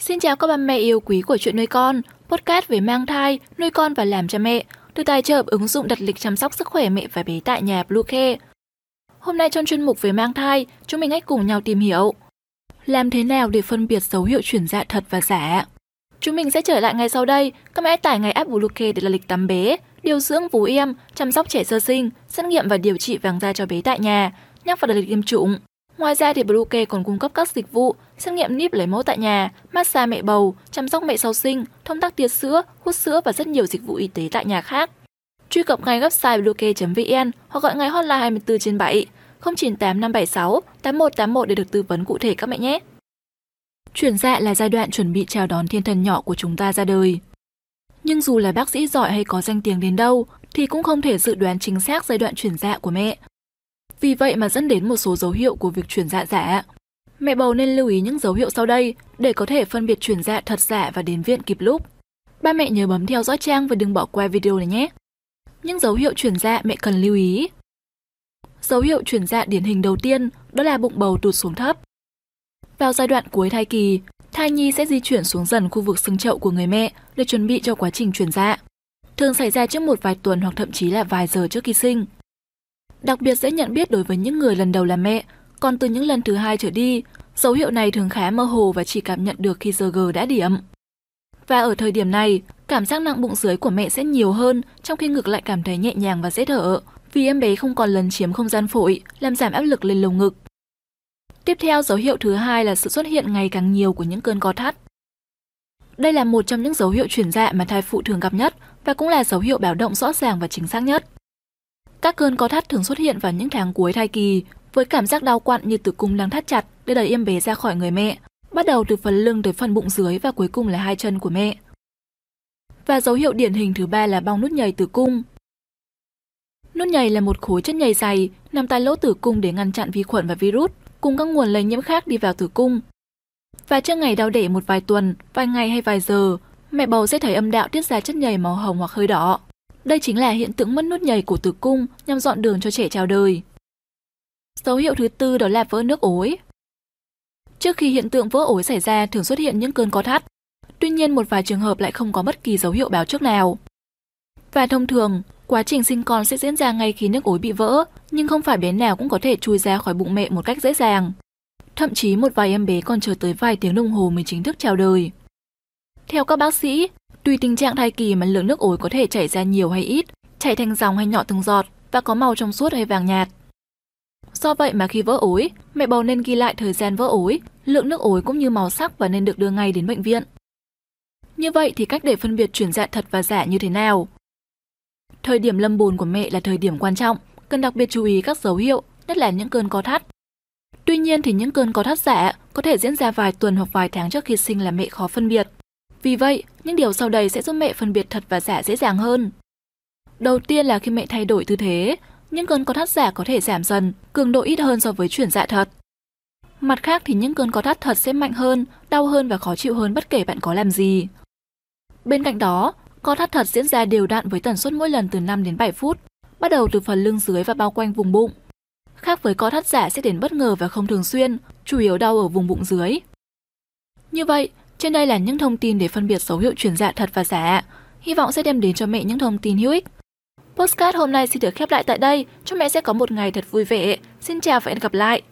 Xin chào các bà mẹ yêu quý của chuyện nuôi con, podcast về mang thai, nuôi con và làm cha mẹ, được tài trợ ứng dụng đặt lịch chăm sóc sức khỏe mẹ và bé tại nhà Bluecare. Hôm nay trong chuyên mục về mang thai, chúng mình hãy cùng nhau tìm hiểu làm thế nào để phân biệt dấu hiệu chuyển dạ thật và giả. Chúng mình sẽ trở lại ngay sau đây, các mẹ tải ngay app Bluecare để là lịch tắm bé, điều dưỡng vú em, chăm sóc trẻ sơ sinh, xét nghiệm và điều trị vàng da cho bé tại nhà, nhắc vào đặt lịch tiêm chủng. Ngoài ra thì Bluecare còn cung cấp các dịch vụ xét nghiệm níp lấy mẫu tại nhà, massage mẹ bầu, chăm sóc mẹ sau sinh, thông tắc tiết sữa, hút sữa và rất nhiều dịch vụ y tế tại nhà khác. Truy cập ngay website bluecare.vn hoặc gọi ngay hotline 24 trên 7 098 576 8181 để được tư vấn cụ thể các mẹ nhé. Chuyển dạ là giai đoạn chuẩn bị chào đón thiên thần nhỏ của chúng ta ra đời. Nhưng dù là bác sĩ giỏi hay có danh tiếng đến đâu, thì cũng không thể dự đoán chính xác giai đoạn chuyển dạ của mẹ. Vì vậy mà dẫn đến một số dấu hiệu của việc chuyển dạ giả. Mẹ bầu nên lưu ý những dấu hiệu sau đây để có thể phân biệt chuyển dạ thật giả và đến viện kịp lúc. Ba mẹ nhớ bấm theo dõi trang và đừng bỏ qua video này nhé. Những dấu hiệu chuyển dạ mẹ cần lưu ý. Dấu hiệu chuyển dạ điển hình đầu tiên đó là bụng bầu tụt xuống thấp. Vào giai đoạn cuối thai kỳ, thai nhi sẽ di chuyển xuống dần khu vực xương chậu của người mẹ để chuẩn bị cho quá trình chuyển dạ. Thường xảy ra trước một vài tuần hoặc thậm chí là vài giờ trước khi sinh. Đặc biệt dễ nhận biết đối với những người lần đầu làm mẹ, còn từ những lần thứ hai trở đi, dấu hiệu này thường khá mơ hồ và chỉ cảm nhận được khi giờ G đã điểm. Và ở thời điểm này, cảm giác nặng bụng dưới của mẹ sẽ nhiều hơn, trong khi ngực lại cảm thấy nhẹ nhàng và dễ thở, vì em bé không còn lấn chiếm không gian phổi, làm giảm áp lực lên lồng ngực. Tiếp theo, dấu hiệu thứ hai là sự xuất hiện ngày càng nhiều của những cơn co thắt. Đây là một trong những dấu hiệu chuyển dạ mà thai phụ thường gặp nhất và cũng là dấu hiệu báo động rõ ràng và chính xác nhất. Các cơn co thắt thường xuất hiện vào những tháng cuối thai kỳ, với cảm giác đau quặn như tử cung đang thắt chặt để đẩy em bé ra khỏi người mẹ, bắt đầu từ phần lưng tới phần bụng dưới và cuối cùng là hai chân của mẹ. Và dấu hiệu điển hình thứ ba là bong nút nhầy tử cung. Nút nhầy là một khối chất nhầy dày nằm tại lỗ tử cung để ngăn chặn vi khuẩn và virus cùng các nguồn lây nhiễm khác đi vào tử cung. Và trước ngày đau đẻ một vài tuần, vài ngày hay vài giờ, mẹ bầu sẽ thấy âm đạo tiết ra chất nhầy màu hồng hoặc hơi đỏ. Đây chính là hiện tượng mất nút nhầy của tử cung nhằm dọn đường cho trẻ chào đời. Dấu hiệu thứ tư đó là vỡ nước ối. Trước khi hiện tượng vỡ ối xảy ra thường xuất hiện những cơn co thắt. Tuy nhiên một vài trường hợp lại không có bất kỳ dấu hiệu báo trước nào. Và thông thường, quá trình sinh con sẽ diễn ra ngay khi nước ối bị vỡ, nhưng không phải bé nào cũng có thể chui ra khỏi bụng mẹ một cách dễ dàng. Thậm chí một vài em bé còn chờ tới vài tiếng đồng hồ mới chính thức chào đời. Theo các bác sĩ, tùy tình trạng thai kỳ mà lượng nước ối có thể chảy ra nhiều hay ít, chảy thành dòng hay nhỏ từng giọt và có màu trong suốt hay vàng nhạt. Do vậy mà khi vỡ ối, mẹ bầu nên ghi lại thời gian vỡ ối, lượng nước ối cũng như màu sắc và nên được đưa ngay đến bệnh viện. Như vậy thì cách để phân biệt chuyển dạ thật và giả như thế nào? Thời điểm lâm bồn của mẹ là thời điểm quan trọng, cần đặc biệt chú ý các dấu hiệu, nhất là những cơn co thắt. Tuy nhiên thì những cơn co thắt giả có thể diễn ra vài tuần hoặc vài tháng trước khi sinh là mẹ khó phân biệt. Vì vậy, những điều sau đây sẽ giúp mẹ phân biệt thật và giả dễ dàng hơn. Đầu tiên là khi mẹ thay đổi tư thế, những cơn co thắt giả có thể giảm dần, cường độ ít hơn so với chuyển dạ thật. Mặt khác thì những cơn co thắt thật sẽ mạnh hơn, đau hơn và khó chịu hơn bất kể bạn có làm gì. Bên cạnh đó, co thắt thật diễn ra đều đặn với tần suất mỗi lần từ 5 đến 7 phút, bắt đầu từ phần lưng dưới và bao quanh vùng bụng. Khác với co thắt giả sẽ đến bất ngờ và không thường xuyên, chủ yếu đau ở vùng bụng dưới. Như vậy, trên đây là những thông tin để phân biệt dấu hiệu chuyển dạ thật và giả. Hy vọng sẽ đem đến cho mẹ những thông tin hữu ích. Postcard hôm nay xin được khép lại tại đây. Chúc mẹ sẽ có một ngày thật vui vẻ. Xin chào và hẹn gặp lại.